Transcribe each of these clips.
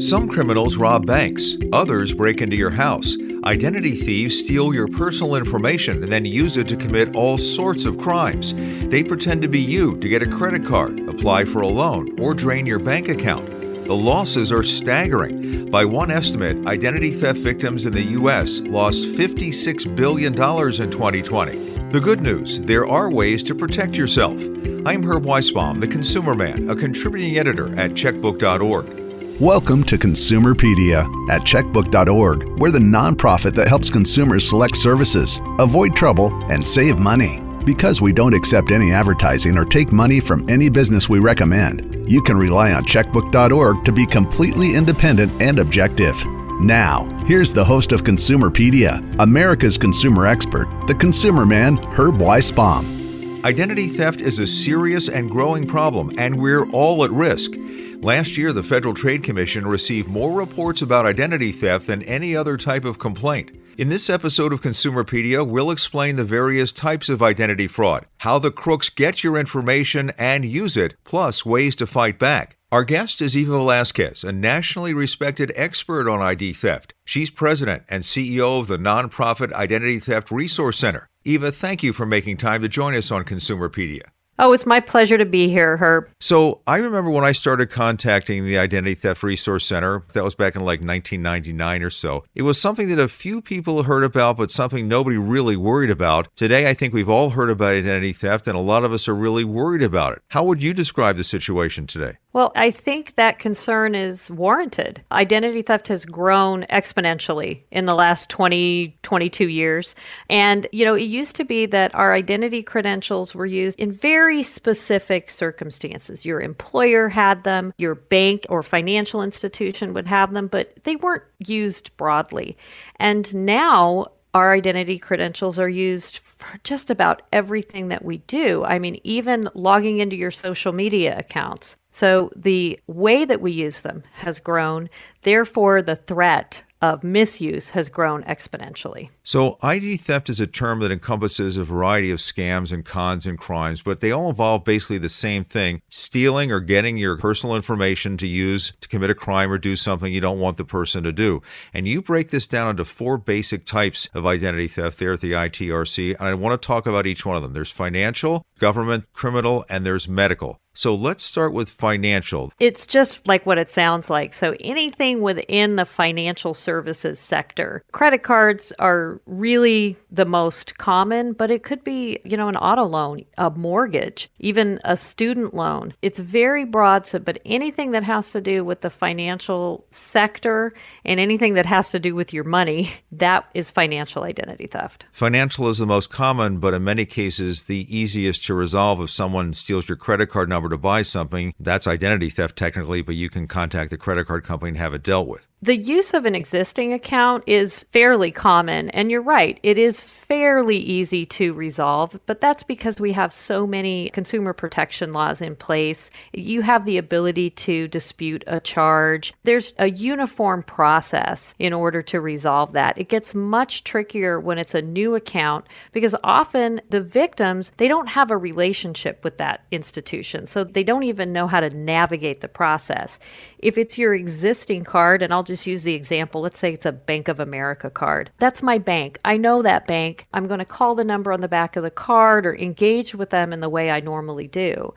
Some criminals rob banks, others break into your house. Identity thieves steal your personal information and then use it to commit all sorts of crimes. They pretend to be you to get a credit card, apply for a loan, or drain your bank account. The losses are staggering. By one estimate, identity theft victims in the U.S. lost $56 billion in 2020. The good news there are ways to protect yourself. I'm Herb Weisbaum, the consumer man, a contributing editor at checkbook.org. Welcome to Consumerpedia at checkbook.org. We're the nonprofit that helps consumers select services, avoid trouble, and save money. Because we don't accept any advertising or take money from any business we recommend, you can rely on checkbook.org to be completely independent and objective. Now, here's the host of Consumerpedia, America's consumer expert, the consumer man, Herb Weisbaum. Identity theft is a serious and growing problem, and we're all at risk. Last year, the Federal Trade Commission received more reports about identity theft than any other type of complaint. In this episode of Consumerpedia, we'll explain the various types of identity fraud, how the crooks get your information and use it, plus ways to fight back. Our guest is Eva Velasquez, a nationally respected expert on ID theft. She's president and CEO of the nonprofit Identity Theft Resource Center. Eva, thank you for making time to join us on Consumerpedia. Oh, it's my pleasure to be here, Herb. So, I remember when I started contacting the Identity Theft Resource Center, that was back in like 1999 or so. It was something that a few people heard about, but something nobody really worried about. Today, I think we've all heard about identity theft, and a lot of us are really worried about it. How would you describe the situation today? Well, I think that concern is warranted. Identity theft has grown exponentially in the last 20, 22 years. And, you know, it used to be that our identity credentials were used in very specific circumstances. Your employer had them, your bank or financial institution would have them, but they weren't used broadly. And now, our identity credentials are used for just about everything that we do. I mean, even logging into your social media accounts. So the way that we use them has grown. Therefore, the threat of misuse has grown exponentially. So, ID theft is a term that encompasses a variety of scams and cons and crimes, but they all involve basically the same thing stealing or getting your personal information to use to commit a crime or do something you don't want the person to do. And you break this down into four basic types of identity theft there at the ITRC, and I want to talk about each one of them. There's financial, government, criminal, and there's medical. So let's start with financial. It's just like what it sounds like. So anything within the financial services sector. Credit cards are really the most common, but it could be, you know, an auto loan, a mortgage, even a student loan. It's very broad, so but anything that has to do with the financial sector and anything that has to do with your money, that is financial identity theft. Financial is the most common, but in many cases the easiest to resolve if someone steals your credit card number to buy something. That's identity theft technically, but you can contact the credit card company and have it dealt with. The use of an existing account is fairly common, and you're right, it is fairly easy to resolve, but that's because we have so many consumer protection laws in place. You have the ability to dispute a charge. There's a uniform process in order to resolve that. It gets much trickier when it's a new account because often the victims, they don't have a relationship with that institution, so they don't even know how to navigate the process. If it's your existing card, and I'll just use the example. Let's say it's a Bank of America card. That's my bank. I know that bank. I'm going to call the number on the back of the card or engage with them in the way I normally do.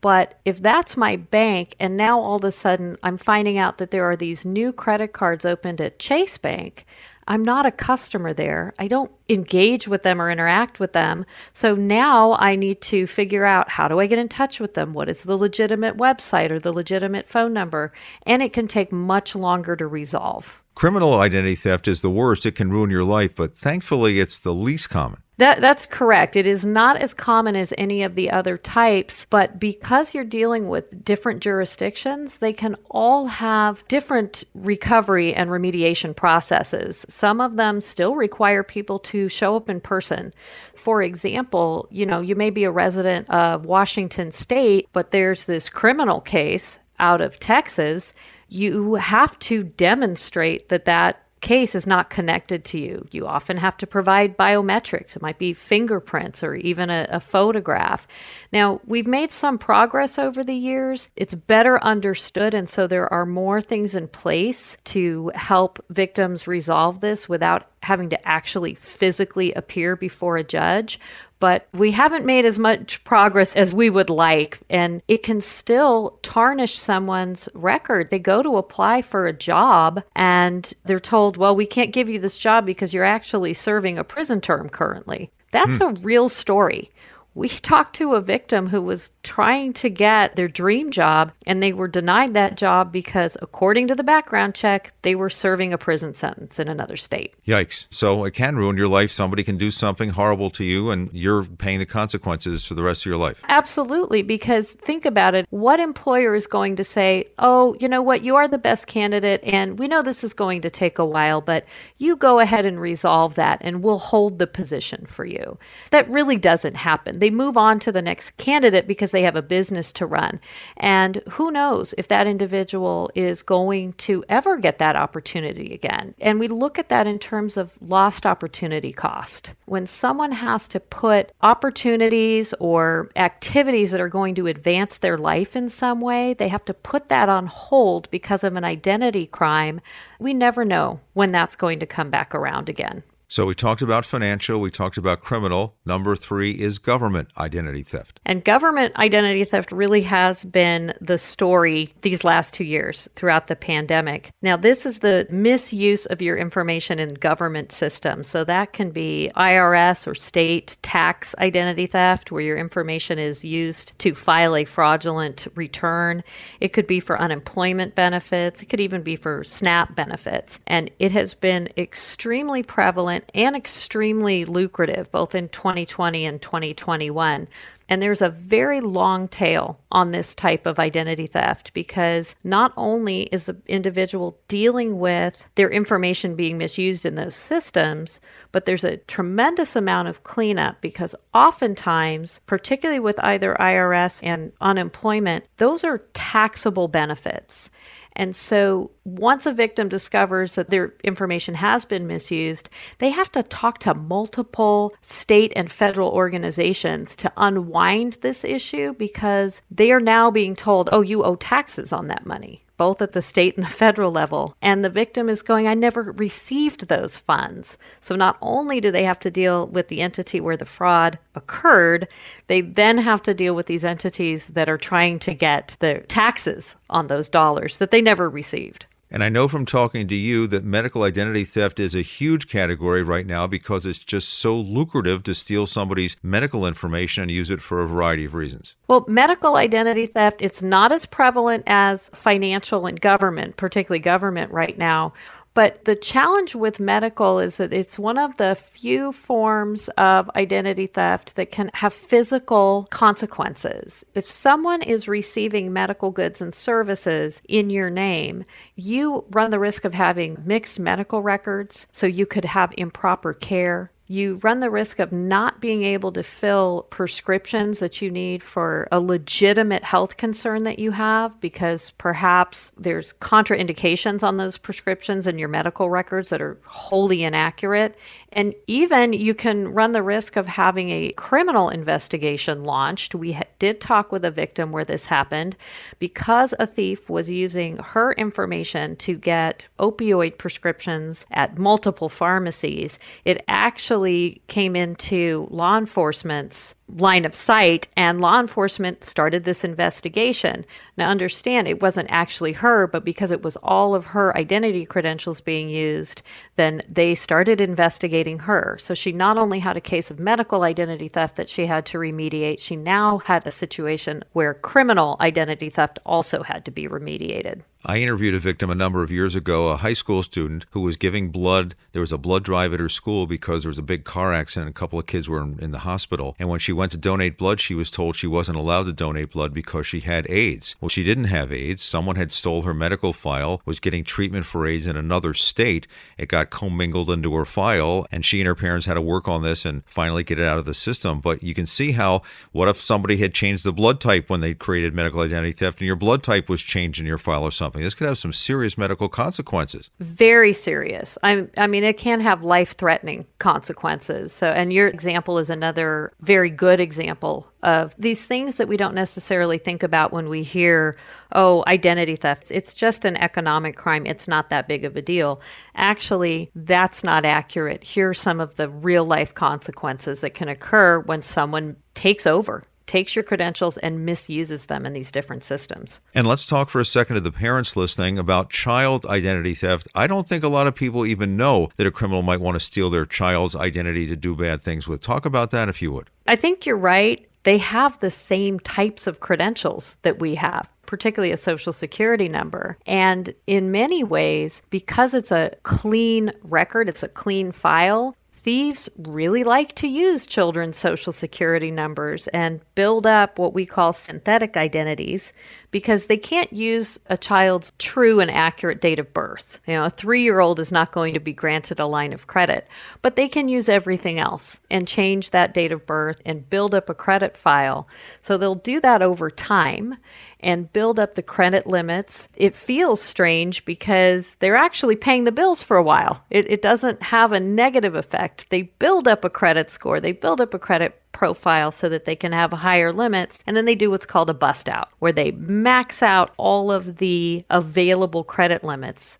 But if that's my bank, and now all of a sudden I'm finding out that there are these new credit cards opened at Chase Bank, I'm not a customer there. I don't engage with them or interact with them. So now I need to figure out how do I get in touch with them? What is the legitimate website or the legitimate phone number? And it can take much longer to resolve. Criminal identity theft is the worst. It can ruin your life, but thankfully it's the least common. That, that's correct. It is not as common as any of the other types, but because you're dealing with different jurisdictions, they can all have different recovery and remediation processes. Some of them still require people to show up in person. For example, you know, you may be a resident of Washington state, but there's this criminal case out of Texas. You have to demonstrate that that case is not connected to you. You often have to provide biometrics. It might be fingerprints or even a, a, photograph. Now, we've made some progress over the years. It's better understood, and so there are more things in place to help victims resolve this without having to actually physically appear before a judge but we haven't made as much progress as we would like. And it can still tarnish someone's record. They go to apply for a job and they're told, well, we can't give you this job because you're actually serving a prison term currently. That's hmm. a real story we talked to a victim who was trying to get their dream job and they were denied that job because according to the background check they were serving a prison sentence in another state. Yikes. So it can ruin your life. Somebody can do something horrible to you and you're paying the consequences for the rest of your life. Absolutely because think about it. What employer is going to say oh you know what? You are the best candidate and we know this is going to take a while but you go ahead and resolve that and we'll hold the position for you. That really doesn't happen they move on to the next candidate because they have a business to run. And who knows if that individual is going to ever get that opportunity again. And we look at that in terms of lost opportunity cost. When someone has to put opportunities or activities that are going to advance their life in some way, they have to put that on hold because of an identity crime. We never know when that's going to come back around again. So we talked about financial, we talked about criminal. Number three is government identity theft. And government identity theft really has been the story these last two years throughout the pandemic. Now, this is the misuse of your information in government systems. So that can be IRS or state tax identity theft, where your information is used to file a fraudulent return. It could be for unemployment benefits, it could even be for SNAP benefits. And it has been extremely prevalent and extremely lucrative both in 2020 and 2021. And there's a very long tail on this type of identity theft because not only is the individual dealing with their information being misused in those systems, but there's a tremendous amount of cleanup because oftentimes, particularly with either IRS and unemployment, those are taxable benefits. And so once a victim discovers that their information has been misused, they have to talk to multiple state and federal organizations to unwind this issue because they are now being told, oh, you owe taxes on that money both at the state and the federal level. And the victim is going, I never received those funds. So not only do they have to deal with the entity where the fraud occurred, they then have to deal with these entities that are trying to get the taxes on those dollars that they never received. And I know from talking to you that medical identity theft is a huge category right now because it's just so lucrative to steal somebody's medical information and use it for a variety of reasons. Well, medical identity theft, it's not as prevalent as financial and government, particularly government right now. But the challenge with medical is that it's one of the few forms of identity theft that can have physical consequences. If someone is receiving medical goods and services in your name, you run the risk of having mixed medical records, so you could have improper care you run the risk of not being able to fill prescriptions that you need for a legitimate health concern that you have because perhaps there's contraindications on those prescriptions in your medical records that are wholly inaccurate. And even you can run the risk of having a criminal investigation launched. We ha- did talk with a victim where this happened because a thief was using her information to get opioid prescriptions at multiple pharmacies. It actually came into law enforcement's line of sight, and law enforcement started this investigation. Now, understand it wasn't actually her, but because it was all of her identity credentials being used, then they started investigating her. So she not only had a case of medical identity theft that she had to remediate, she now had a situation where criminal identity theft also had to be remediated. I interviewed a victim a number of years ago, a high school student who was giving blood. There was a blood drive at her school because there was a big car accident. A couple of kids were in, in the hospital. And when she went to donate blood, she was told she wasn't allowed to donate blood because she had AIDS. Well, she didn't have AIDS. Someone had stole her medical file, was getting treatment for AIDS in another state. It got commingled into her file, and she and her parents had to work on this and finally get it out of the system. But you can see how, what if somebody had changed the blood type when they created medical identity theft and your blood type was changed in your file or something? This could have some serious medical consequences. Very serious. I, I mean, it can have life threatening consequences. So, and your example is another very good example of these things that we don't necessarily think about when we hear, oh, identity theft. It's just an economic crime. It's not that big of a deal. Actually, that's not accurate. Here are some of the real life consequences that can occur when someone takes over takes your credentials and misuses them in these different systems. And let's talk for a second to the parents listening about child identity theft. I don't think a lot of people even know that a criminal might want to steal their child's identity to do bad things with. Talk about that if you would. I think you're right. They have the same types of credentials that we have particularly a social security number. And in many ways, because it's a clean record, it's a clean file, thieves really like to use children's social security numbers and build up what we call synthetic identities because they can't use a child's true and accurate date of birth. You know, a three year old is not going to be granted a line of credit, but they can use everything else and change that date of birth and build up a credit file. So they'll do that over time and build up the credit limits. It feels strange because they're actually paying the bills for a while. It, it doesn't have a negative effect. They build up a credit score, they build up a credit profile so that they can have higher limits. And then they do what's called a bust out, where they max out all of the available credit limits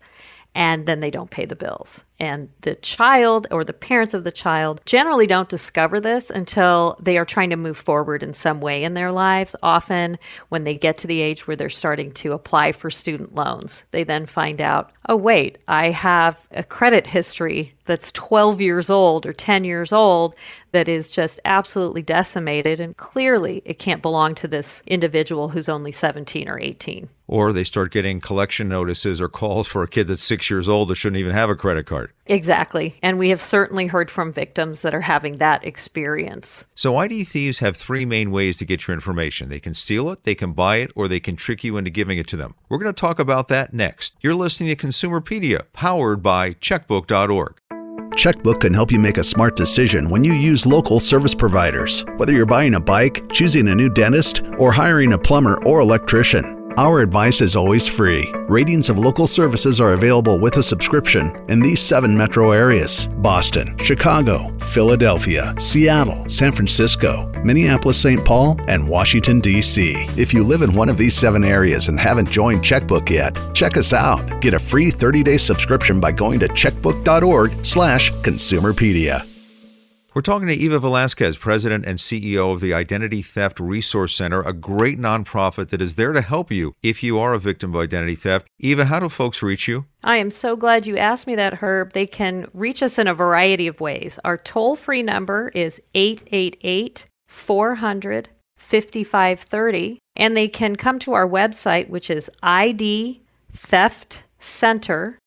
and then they don't pay the bills. And the child or the parents of the child generally don't discover this until they are trying to move forward in some way in their lives. Often, when they get to the age where they're starting to apply for student loans, they then find out, oh, wait, I have a credit history that's 12 years old or 10 years old that is just absolutely decimated. And clearly, it can't belong to this individual who's only 17 or 18. Or they start getting collection notices or calls for a kid that's six years old that shouldn't even have a credit card. Exactly. And we have certainly heard from victims that are having that experience. So, ID thieves have three main ways to get your information they can steal it, they can buy it, or they can trick you into giving it to them. We're going to talk about that next. You're listening to Consumerpedia, powered by Checkbook.org. Checkbook can help you make a smart decision when you use local service providers, whether you're buying a bike, choosing a new dentist, or hiring a plumber or electrician. Our advice is always free. Ratings of local services are available with a subscription in these seven metro areas Boston, Chicago, Philadelphia, Seattle, San Francisco, Minneapolis, St. Paul, and Washington, D.C. If you live in one of these seven areas and haven't joined Checkbook yet, check us out. Get a free 30-day subscription by going to checkbook.org slash consumerpedia. We're talking to Eva Velasquez, President and CEO of the Identity Theft Resource Center, a great nonprofit that is there to help you if you are a victim of identity theft. Eva, how do folks reach you? I am so glad you asked me that, Herb. They can reach us in a variety of ways. Our toll free number is 888 400 5530, and they can come to our website, which is idtheftcenter.com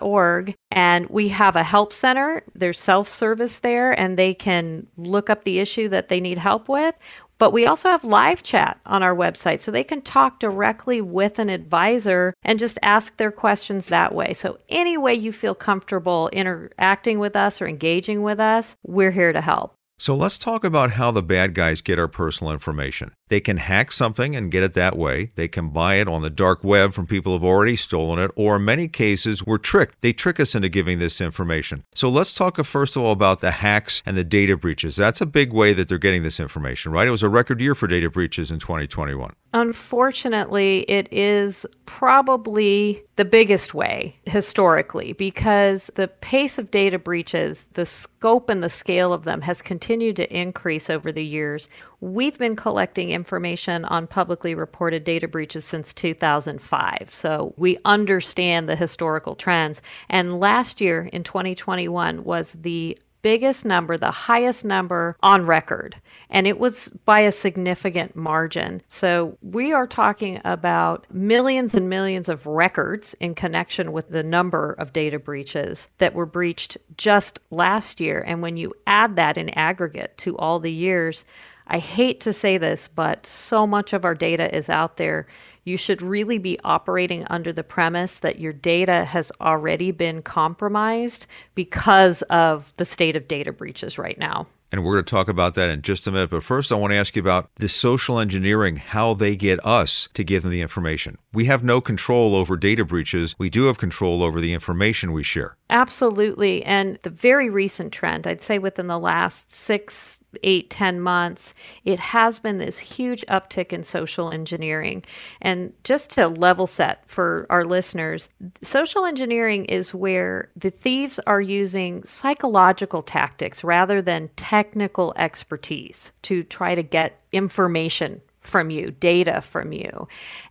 org and we have a help center there's self-service there and they can look up the issue that they need help with but we also have live chat on our website so they can talk directly with an advisor and just ask their questions that way. So, any way you feel comfortable interacting with us or engaging with us, we're here to help. So let's talk about how the bad guys get our personal information. They can hack something and get it that way. They can buy it on the dark web from people who've already stolen it, or in many cases, we're tricked. They trick us into giving this information. So let's talk uh, first of all about the hacks and the data breaches. That's a big way that they're getting this information, right? It was a record year for data breaches in 2021. Unfortunately, it is probably the biggest way historically because the pace of data breaches, the scope and the scale of them has continued to increase over the years. We've been collecting information on publicly reported data breaches since 2005, so we understand the historical trends. And last year in 2021 was the biggest number, the highest number on record, and it was by a significant margin. So we are talking about millions and millions of records in connection with the number of data breaches that were breached just last year. And when you add that in aggregate to all the years, I hate to say this, but so much of our data is out there. You should really be operating under the premise that your data has already been compromised because of the state of data breaches right now. And we're going to talk about that in just a minute. But first, I want to ask you about the social engineering, how they get us to give them the information. We have no control over data breaches. We do have control over the information we share. Absolutely. And the very recent trend, I'd say within the last six, eight, ten months, it has been this huge uptick in social engineering. And just to level set for our listeners, social engineering is where the thieves are using psychological tactics rather than technical expertise to try to get information from you, data from you.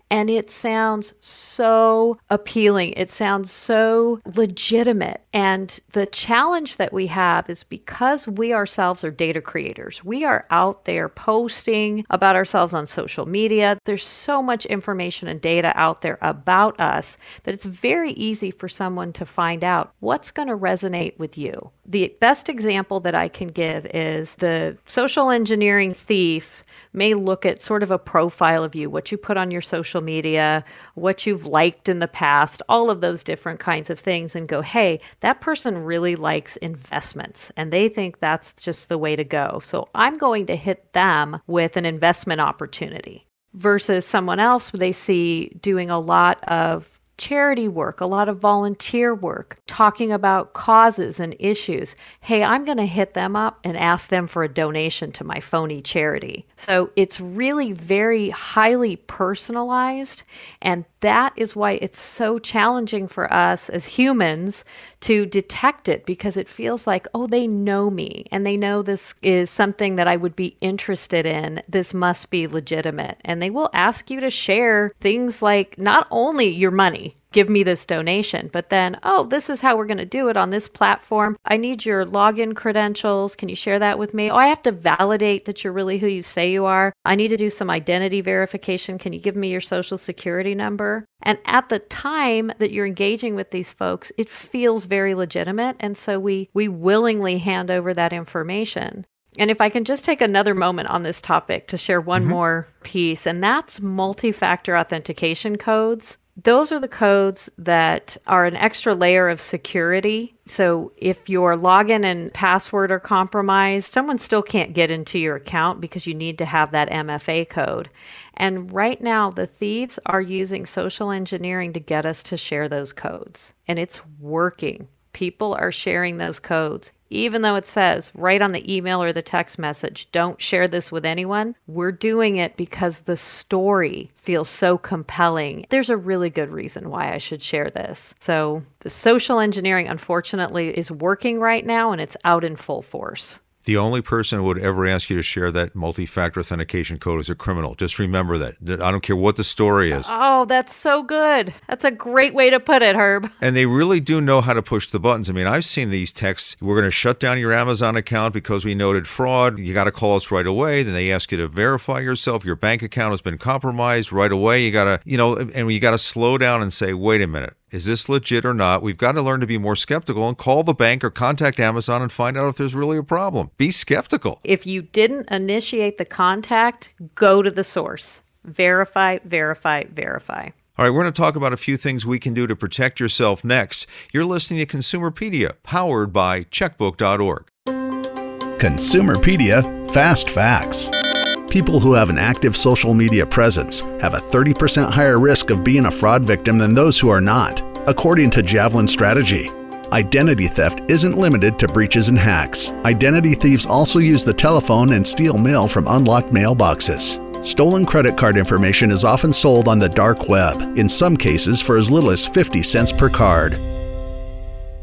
And it sounds so appealing. It sounds so legitimate. And the challenge that we have is because we ourselves are data creators, we are out there posting about ourselves on social media. There's so much information and data out there about us that it's very easy for someone to find out what's going to resonate with you. The best example that I can give is the social engineering thief may look at sort of a profile of you, what you put on your social media, what you've liked in the past, all of those different kinds of things, and go, hey, that person really likes investments and they think that's just the way to go. So I'm going to hit them with an investment opportunity versus someone else they see doing a lot of charity work, a lot of volunteer work, talking about causes and issues. Hey, I'm going to hit them up and ask them for a donation to my phony charity. So it's really very highly personalized. And that is why it's so challenging for us as humans to detect it because it feels like, oh, they know me and they know this is something that I would be interested in. This must be legitimate. And they will ask you to share things like not only your money, give me this donation. But then, oh, this is how we're going to do it on this platform. I need your login credentials. Can you share that with me? Oh, I have to validate that you're really who you say you are. I need to do some identity verification. Can you give me your social security number? And at the time that you're engaging with these folks, it feels very legitimate. And so we, we willingly hand over that information. And if I can just take another moment on this topic to share one mm-hmm. more piece, and that's multi factor authentication codes. Those are the codes that are an extra layer of security. So if your login and password are compromised, someone still can't get into your account because you need to have that MFA code. And right now, the thieves are using social engineering to get us to share those codes, and it's working. People are sharing those codes even though it says right on the email or the text message, don't share this with anyone, we're doing it because the story feels so compelling. There's a really good reason why I should share this. So, the social engineering, unfortunately, is working right now and it's out in full force. The only person who would ever ask you to share that multi factor authentication code is a criminal. Just remember that. I don't care what the story is. Oh, that's so good. That's a great way to put it, Herb. And they really do know how to push the buttons. I mean, I've seen these texts we're going to shut down your Amazon account because we noted fraud. You got to call us right away. Then they ask you to verify yourself. Your bank account has been compromised right away. You got to, you know, and you got to slow down and say, wait a minute is this legit or not? We've got to learn to be more skeptical and call the bank or contact Amazon and find out if there's really a problem. Be skeptical. If you didn't initiate the contact, go to the source. Verify, verify, verify. All right, we're going to talk about a few things we can do to protect yourself next. You're listening to Consumerpedia, powered by checkbook.org. Consumerpedia Fast Facts. People who have an active social media presence have a 30% higher risk of being a fraud victim than those who are not, according to Javelin Strategy. Identity theft isn't limited to breaches and hacks. Identity thieves also use the telephone and steal mail from unlocked mailboxes. Stolen credit card information is often sold on the dark web, in some cases for as little as 50 cents per card.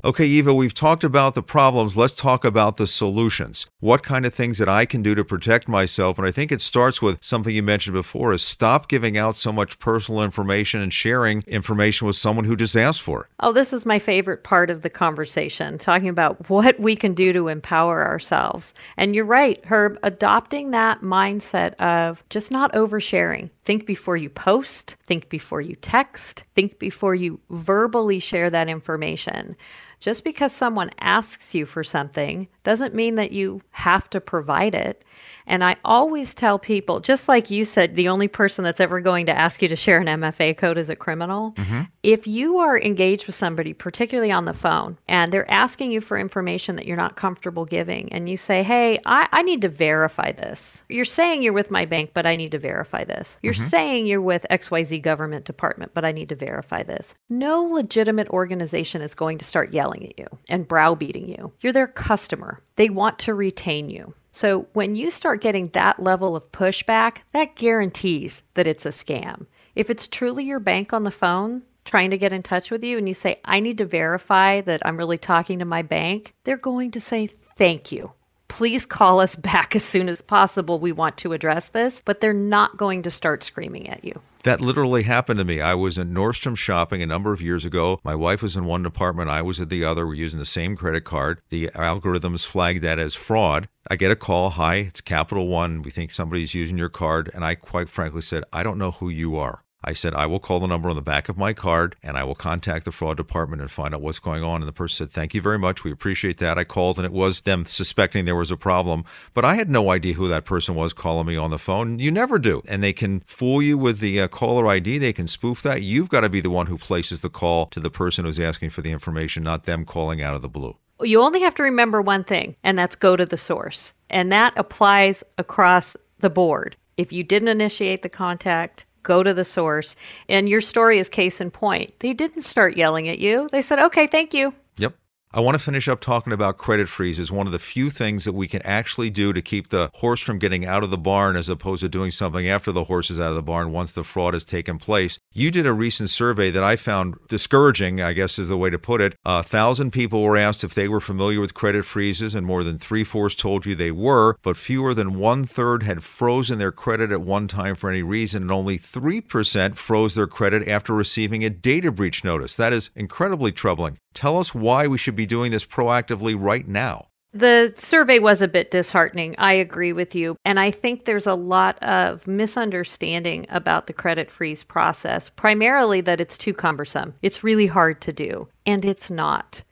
Okay, Eva, we've talked about the problems. Let's talk about the solutions. What kind of things that I can do to protect myself? And I think it starts with something you mentioned before is stop giving out so much personal information and sharing information with someone who just asked for it. Oh, this is my favorite part of the conversation, talking about what we can do to empower ourselves. And you're right, Herb, adopting that mindset of just not oversharing. Think before you post, think before you text, think before you verbally share that information Just because someone asks you for something doesn't mean that you have to provide it. And I always tell people, just like you said, the only person that's ever going to ask you to share an MFA code is a criminal. Mm-hmm. If you are engaged with somebody, particularly on the phone, and they're asking you for information that you're not comfortable giving, and you say, Hey, I, I need to verify this. You're saying you're with my bank, but I need to verify this. You're mm-hmm. saying you're with XYZ government department, but I need to verify this. No legitimate organization is going to start yelling at you and browbeating you. You're their customer. They want to retain you. So when you start getting that level of pushback, that guarantees that it's a scam. If it's truly your bank on the phone trying to get in touch with you and you say, I need to verify that I'm really talking to my bank, they're going to say, Thank you. Please call us back as soon as possible. We want to address this, but they're not going to start screaming at you. That literally happened to me. I was in Nordstrom shopping a number of years ago. My wife was in one department, I was at the other. We're using the same credit card. The algorithms flagged that as fraud. I get a call, "Hi, it's Capital One. We think somebody's using your card." And I quite frankly said, "I don't know who you are." I said, I will call the number on the back of my card and I will contact the fraud department and find out what's going on. And the person said, Thank you very much. We appreciate that. I called and it was them suspecting there was a problem. But I had no idea who that person was calling me on the phone. You never do. And they can fool you with the uh, caller ID, they can spoof that. You've got to be the one who places the call to the person who's asking for the information, not them calling out of the blue. You only have to remember one thing, and that's go to the source. And that applies across the board. If you didn't initiate the contact, go to the source. And your story is case in point. They didn't start yelling at you. They said, okay, thank you. Yep. I want to finish up talking about credit freeze as one of the few things that we can actually do to keep the horse from getting out of the barn as opposed to doing something after the horse is out of the barn once the fraud has taken place. You did a recent survey that I found discouraging, I guess is the way to put it. A thousand people were asked if they were familiar with credit freezes, and more than three fourths told you they were, but fewer than one third had frozen their credit at one time for any reason, and only 3% froze their credit after receiving a data breach notice. That is incredibly troubling. Tell us why we should be doing this proactively right now. The survey was a bit disheartening. I agree with you. And I think there's a lot of misunderstanding about the credit freeze process, primarily that it's too cumbersome. It's really hard to do, and it's not.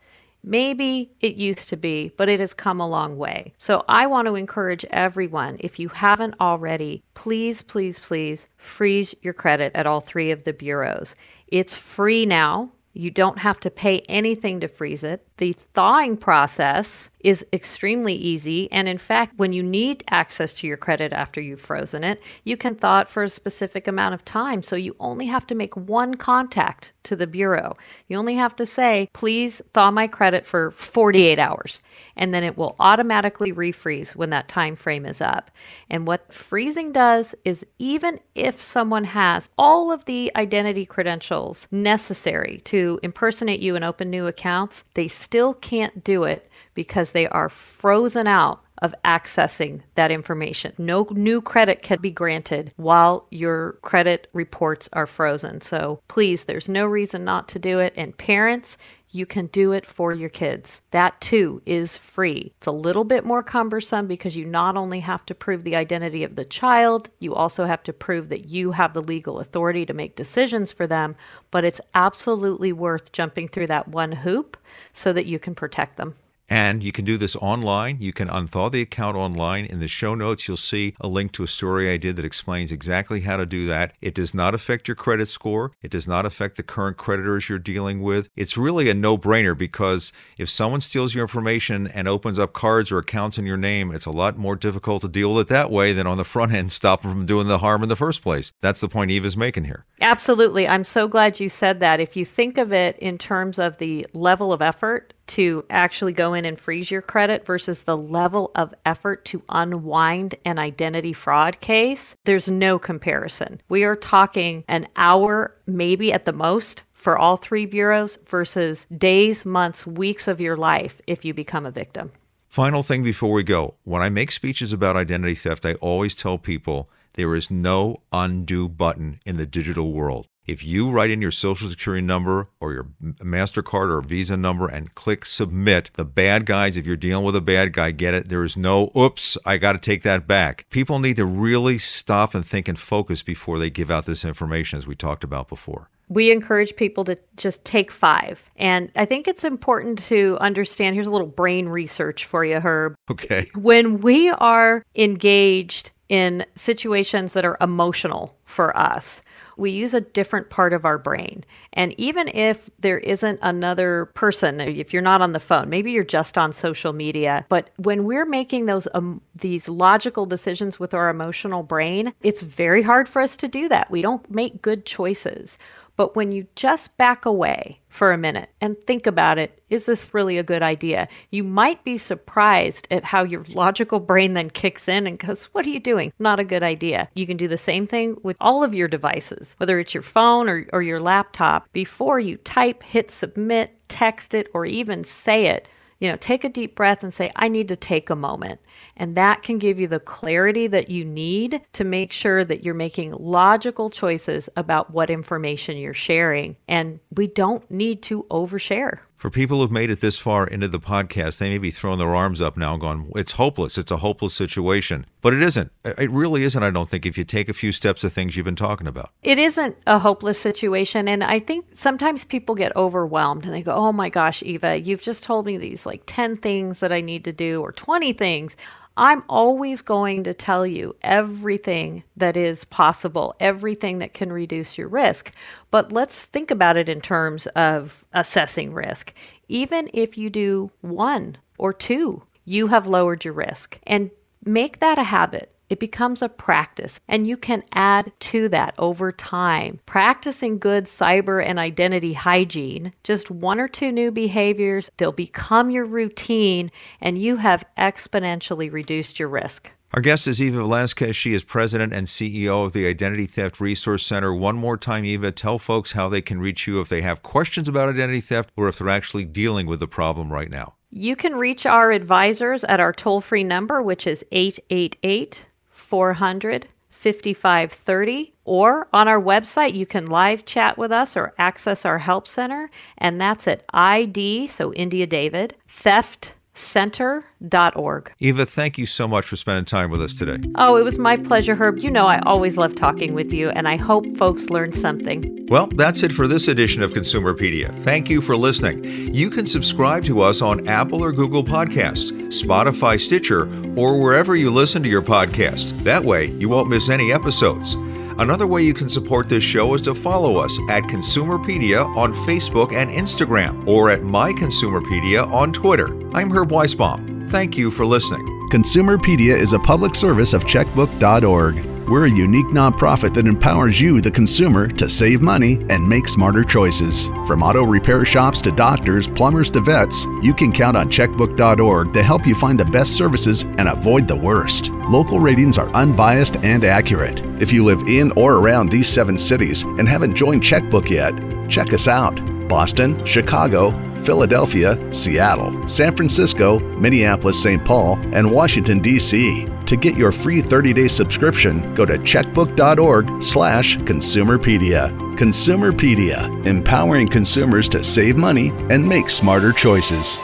Maybe it used to be, but it has come a long way. So I want to encourage everyone, if you haven't already, please, please, please freeze your credit at all three of the bureaus. It's free now. You don't have to pay anything to freeze it. The thawing process is extremely easy. And in fact, when you need access to your credit after you've frozen it, you can thaw it for a specific amount of time. So you only have to make one contact to the Bureau. You only have to say, please thaw my credit for 48 hours. And then it will automatically refreeze when that time frame is up. And what freezing does is even if someone has all of the identity credentials necessary to impersonate you and open new accounts, they still can't do it because they are frozen out of accessing that information. No new credit can be granted while your credit reports are frozen. So please, there's no reason not to do it. And parents, you can do it for your kids. That too is free. It's a little bit more cumbersome because you not only have to prove the identity of the child, you also have to prove that you have the legal authority to make decisions for them, but it's absolutely worth jumping through that one hoop so that you can protect them. And you can do this online. You can unthaw the account online. In the show notes, you'll see a link to a story I did that explains exactly how to do that. It does not affect your credit score, it does not affect the current creditors you're dealing with. It's really a no brainer because if someone steals your information and opens up cards or accounts in your name, it's a lot more difficult to deal with it that way than on the front end, stop them from doing the harm in the first place. That's the point Eva's making here. Absolutely. I'm so glad you said that. If you think of it in terms of the level of effort to actually go in and freeze your credit versus the level of effort to unwind an identity fraud case, there's no comparison. We are talking an hour, maybe at the most, for all three bureaus versus days, months, weeks of your life if you become a victim. Final thing before we go when I make speeches about identity theft, I always tell people there is no undo button in the digital world. If you write in your social security number or your MasterCard or Visa number and click submit, the bad guys, if you're dealing with a bad guy, get it. There is no, oops, I got to take that back. People need to really stop and think and focus before they give out this information, as we talked about before. we encourage people to just take five. And I think it's important to understand here's a little brain research for you, Herb. Okay. When we are engaged in situations that are emotional for us, we use a different part of our brain. And even if there isn't another person, if you're not on the phone, maybe you're just on social media, but when we're making those um, these logical decisions with our emotional brain, it's very hard for us to do that. We don't make good choices. But when you just back away for a minute and think about it, is this really a good idea? You might be surprised at how your logical brain then kicks in and goes, What are you doing? Not a good idea. You can do the same thing with all of your devices, whether it's your phone or, or your laptop. Before you type, hit submit, text it, or even say it, you know, take a deep breath and say, I need to take a moment. And that can give you the clarity that you need to make sure that you're making logical choices about what information you're sharing. And we don't need to overshare. For people who've made it this far into the podcast, they may be throwing their arms up now, and going, It's hopeless. It's a hopeless situation. But it isn't. It really isn't, I don't think, if you take a few steps of things you've been talking about. It isn't a hopeless situation. And I think sometimes people get overwhelmed and they go, Oh my gosh, Eva, you've just told me these like 10 things that I need to do or 20 things. I'm always going to tell you everything that is possible, everything that can reduce your risk. But let's think about it in terms of assessing risk. Even if you do one or two, you have lowered your risk. And make that a habit. It becomes a practice, and you can add to that over time. Practicing good cyber and identity hygiene, just one or two new behaviors, they'll become your routine, and you have exponentially reduced your risk. Our guest is Eva Velasquez. She is president and CEO of the Identity Theft Resource Center. One more time, Eva, tell folks how they can reach you if they have questions about identity theft or if they're actually dealing with the problem right now. You can reach our advisors at our toll free number, which is 888 400 5530 or on our website you can live chat with us or access our help center. And that's at id so india david theft center.org. Eva, thank you so much for spending time with us today. Oh, it was my pleasure, Herb. You know, I always love talking with you, and I hope folks learned something. Well, that's it for this edition of Consumerpedia. Thank you for listening. You can subscribe to us on Apple or Google Podcasts, Spotify, Stitcher, or wherever you listen to your podcasts. That way, you won't miss any episodes. Another way you can support this show is to follow us at Consumerpedia on Facebook and Instagram, or at My Consumerpedia on Twitter. I'm Herb Weisbaum. Thank you for listening. Consumerpedia is a public service of checkbook.org. We're a unique nonprofit that empowers you, the consumer, to save money and make smarter choices. From auto repair shops to doctors, plumbers to vets, you can count on checkbook.org to help you find the best services and avoid the worst. Local ratings are unbiased and accurate. If you live in or around these seven cities and haven't joined Checkbook yet, check us out. Boston, Chicago, Philadelphia, Seattle, San Francisco, Minneapolis, St. Paul, and Washington, D.C. To get your free 30-day subscription, go to checkbook.org slash consumerpedia. Consumerpedia, empowering consumers to save money and make smarter choices.